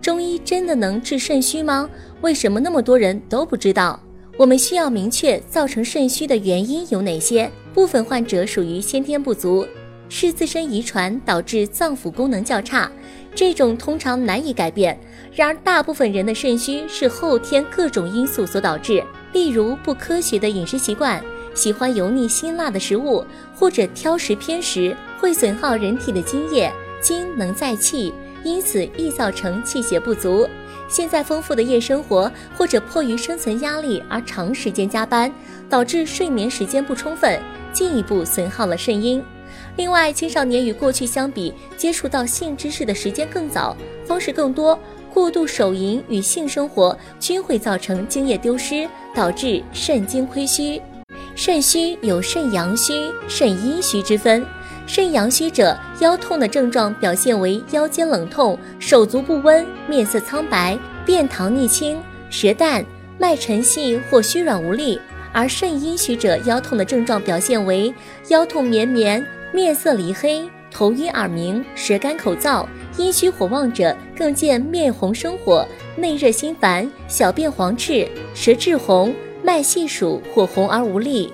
中医真的能治肾虚吗？为什么那么多人都不知道？我们需要明确造成肾虚的原因有哪些。部分患者属于先天不足，是自身遗传导致脏腑功能较差，这种通常难以改变。然而，大部分人的肾虚是后天各种因素所导致，例如不科学的饮食习惯、喜欢油腻辛辣的食物，或者挑食偏食，会损耗人体的津液。精能载气，因此易造成气血不足。现在丰富的夜生活，或者迫于生存压力而长时间加班，导致睡眠时间不充分，进一步损耗了肾阴。另外，青少年与过去相比，接触到性知识的时间更早，方式更多，过度手淫与性生活均会造成精液丢失，导致肾精亏虚。肾虚有肾阳虚、肾阴虚之分。肾阳虚者，腰痛的症状表现为腰间冷痛、手足不温、面色苍白、便溏腻青、舌淡、脉沉细或虚软无力；而肾阴虚者，腰痛的症状表现为腰痛绵绵、面色黧黑、头晕耳鸣、舌干口燥；阴虚火旺者更见面红生火、内热心烦、小便黄赤、舌质红、脉细数或红而无力。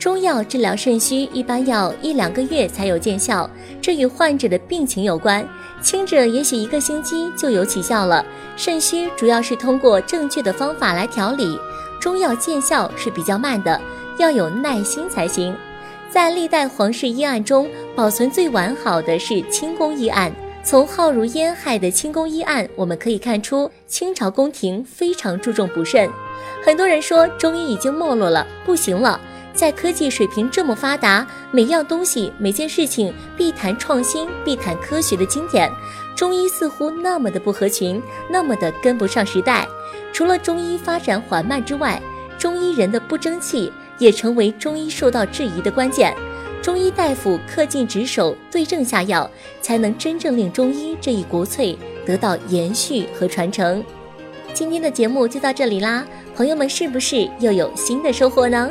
中药治疗肾虚一般要一两个月才有见效，这与患者的病情有关。轻者也许一个星期就有起效了。肾虚主要是通过正确的方法来调理，中药见效是比较慢的，要有耐心才行。在历代皇室医案中，保存最完好的是清宫医案。从浩如烟害的清宫医案，我们可以看出清朝宫廷非常注重补肾。很多人说中医已经没落了，不行了。在科技水平这么发达，每样东西、每件事情必谈创新、必谈科学的经典，中医似乎那么的不合群，那么的跟不上时代。除了中医发展缓慢之外，中医人的不争气也成为中医受到质疑的关键。中医大夫恪尽职守，对症下药，才能真正令中医这一国粹得到延续和传承。今天的节目就到这里啦，朋友们是不是又有新的收获呢？